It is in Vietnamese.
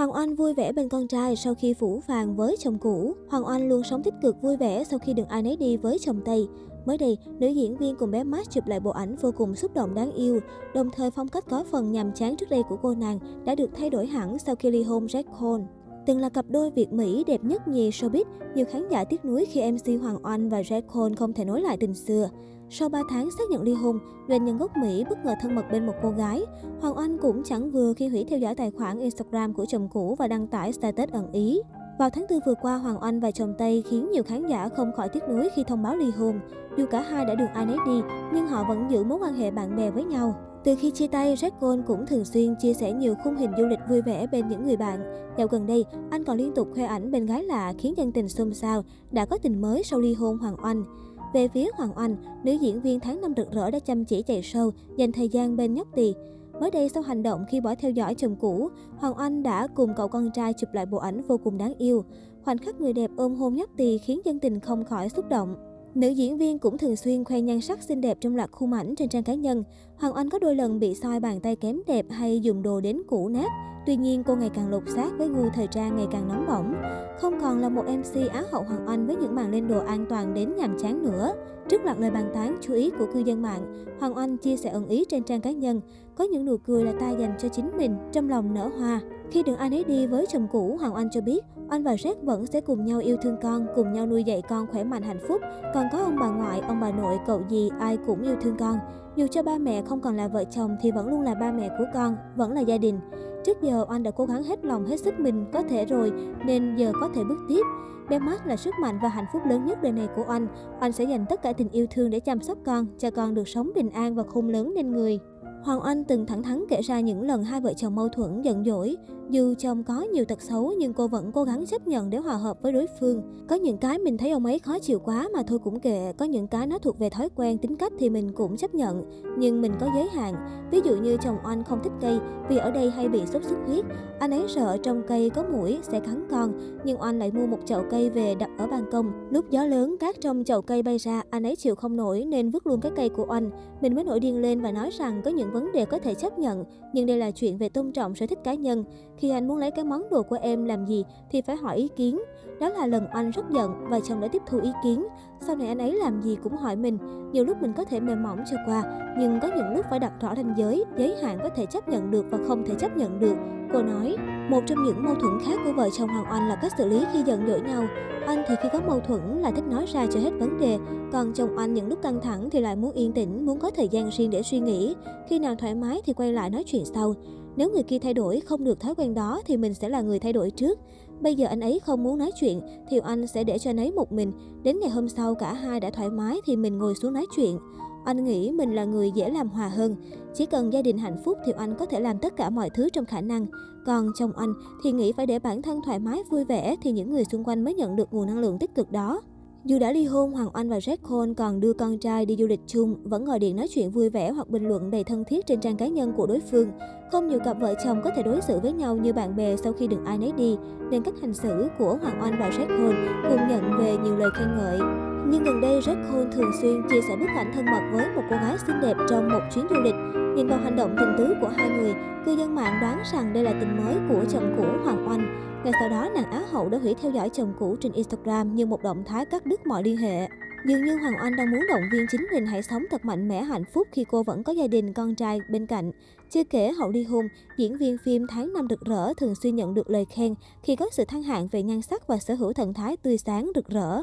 Hoàng Oanh vui vẻ bên con trai sau khi phủ phàng với chồng cũ. Hoàng Oanh luôn sống tích cực vui vẻ sau khi đừng ai nấy đi với chồng Tây. Mới đây, nữ diễn viên cùng bé Max chụp lại bộ ảnh vô cùng xúc động đáng yêu. Đồng thời phong cách có phần nhàm chán trước đây của cô nàng đã được thay đổi hẳn sau khi ly hôn Jack Cole. Từng là cặp đôi Việt Mỹ đẹp nhất nhì showbiz, nhiều khán giả tiếc nuối khi MC Hoàng Oanh và Jack Cole không thể nối lại tình xưa. Sau 3 tháng xác nhận ly hôn, doanh nhân gốc Mỹ bất ngờ thân mật bên một cô gái. Hoàng Oanh cũng chẳng vừa khi hủy theo dõi tài khoản Instagram của chồng cũ và đăng tải status ẩn ý. Vào tháng 4 vừa qua, Hoàng Oanh và chồng Tây khiến nhiều khán giả không khỏi tiếc nuối khi thông báo ly hôn. Dù cả hai đã đường ai nấy đi, nhưng họ vẫn giữ mối quan hệ bạn bè với nhau. Từ khi chia tay, Jack Cole cũng thường xuyên chia sẻ nhiều khung hình du lịch vui vẻ bên những người bạn. Dạo gần đây, anh còn liên tục khoe ảnh bên gái lạ khiến dân tình xôn xao, đã có tình mới sau ly hôn Hoàng Oanh. Về phía Hoàng Oanh, nữ diễn viên tháng năm rực rỡ đã chăm chỉ chạy show, dành thời gian bên nhóc tỳ. Mới đây sau hành động khi bỏ theo dõi chồng cũ, Hoàng Oanh đã cùng cậu con trai chụp lại bộ ảnh vô cùng đáng yêu. Khoảnh khắc người đẹp ôm hôn nhóc tỳ khiến dân tình không khỏi xúc động. Nữ diễn viên cũng thường xuyên khoe nhan sắc xinh đẹp trong loạt khung ảnh trên trang cá nhân. Hoàng Oanh có đôi lần bị soi bàn tay kém đẹp hay dùng đồ đến cũ nát. Tuy nhiên, cô ngày càng lột xác với gu thời trang ngày càng nóng bỏng. Không còn là một MC Á hậu Hoàng Oanh với những màn lên đồ an toàn đến nhàm chán nữa. Trước loạt lời bàn tán chú ý của cư dân mạng, Hoàng Oanh chia sẻ ẩn ý trên trang cá nhân. Có những nụ cười là ta dành cho chính mình, trong lòng nở hoa. Khi đường anh ấy đi với chồng cũ, Hoàng Oanh cho biết anh và Jack vẫn sẽ cùng nhau yêu thương con, cùng nhau nuôi dạy con khỏe mạnh hạnh phúc. Còn có ông bà ngoại, ông bà nội, cậu gì ai cũng yêu thương con. Dù cho ba mẹ không còn là vợ chồng thì vẫn luôn là ba mẹ của con, vẫn là gia đình. Trước giờ anh đã cố gắng hết lòng hết sức mình có thể rồi nên giờ có thể bước tiếp. Bé Mark là sức mạnh và hạnh phúc lớn nhất đời này của anh. Anh sẽ dành tất cả tình yêu thương để chăm sóc con, cho con được sống bình an và khôn lớn nên người. Hoàng Anh từng thẳng thắn kể ra những lần hai vợ chồng mâu thuẫn giận dỗi. Dù chồng có nhiều tật xấu nhưng cô vẫn cố gắng chấp nhận để hòa hợp với đối phương. Có những cái mình thấy ông ấy khó chịu quá mà thôi cũng kệ, có những cái nó thuộc về thói quen, tính cách thì mình cũng chấp nhận. Nhưng mình có giới hạn. Ví dụ như chồng anh không thích cây vì ở đây hay bị sốt xuất huyết. Anh ấy sợ trong cây có mũi sẽ cắn con, nhưng anh lại mua một chậu cây về đặt ở ban công. Lúc gió lớn, cát trong chậu cây bay ra, anh ấy chịu không nổi nên vứt luôn cái cây của anh. Mình mới nổi điên lên và nói rằng có những những vấn đề có thể chấp nhận, nhưng đây là chuyện về tôn trọng sở thích cá nhân. Khi anh muốn lấy cái món đồ của em làm gì thì phải hỏi ý kiến. Đó là lần anh rất giận và chồng đã tiếp thu ý kiến. Sau này anh ấy làm gì cũng hỏi mình. Nhiều lúc mình có thể mềm mỏng cho qua, nhưng có những lúc phải đặt rõ ranh giới, giới hạn có thể chấp nhận được và không thể chấp nhận được. Cô nói, một trong những mâu thuẫn khác của vợ chồng Hoàng Oanh là cách xử lý khi giận dỗi nhau. Anh thì khi có mâu thuẫn là thích nói ra cho hết vấn đề, còn chồng anh những lúc căng thẳng thì lại muốn yên tĩnh, muốn có thời gian riêng để suy nghĩ. Khi nào thoải mái thì quay lại nói chuyện sau. Nếu người kia thay đổi không được thói quen đó thì mình sẽ là người thay đổi trước. Bây giờ anh ấy không muốn nói chuyện thì anh sẽ để cho anh ấy một mình. Đến ngày hôm sau cả hai đã thoải mái thì mình ngồi xuống nói chuyện. Anh nghĩ mình là người dễ làm hòa hơn. Chỉ cần gia đình hạnh phúc thì anh có thể làm tất cả mọi thứ trong khả năng. Còn chồng anh thì nghĩ phải để bản thân thoải mái vui vẻ thì những người xung quanh mới nhận được nguồn năng lượng tích cực đó. Dù đã ly hôn, Hoàng Anh và Jack Cole còn đưa con trai đi du lịch chung, vẫn gọi điện nói chuyện vui vẻ hoặc bình luận đầy thân thiết trên trang cá nhân của đối phương. Không nhiều cặp vợ chồng có thể đối xử với nhau như bạn bè sau khi đừng ai nấy đi, nên cách hành xử của Hoàng Anh và Jack Cole cùng nhận về nhiều lời khen ngợi. Nhưng gần đây, Jack Cole thường xuyên chia sẻ bức ảnh thân mật với một cô gái xinh đẹp trong một chuyến du lịch. Nhìn vào hành động tình tứ của hai người, cư dân mạng đoán rằng đây là tình mới của chồng cũ Hoàng Oanh. Ngay sau đó, nàng Á hậu đã hủy theo dõi chồng cũ trên Instagram như một động thái cắt đứt mọi liên hệ. Dường như Hoàng Oanh đang muốn động viên chính mình hãy sống thật mạnh mẽ hạnh phúc khi cô vẫn có gia đình con trai bên cạnh. Chưa kể hậu ly hôn, diễn viên phim tháng năm rực rỡ thường xuyên nhận được lời khen khi có sự thăng hạng về nhan sắc và sở hữu thần thái tươi sáng rực rỡ.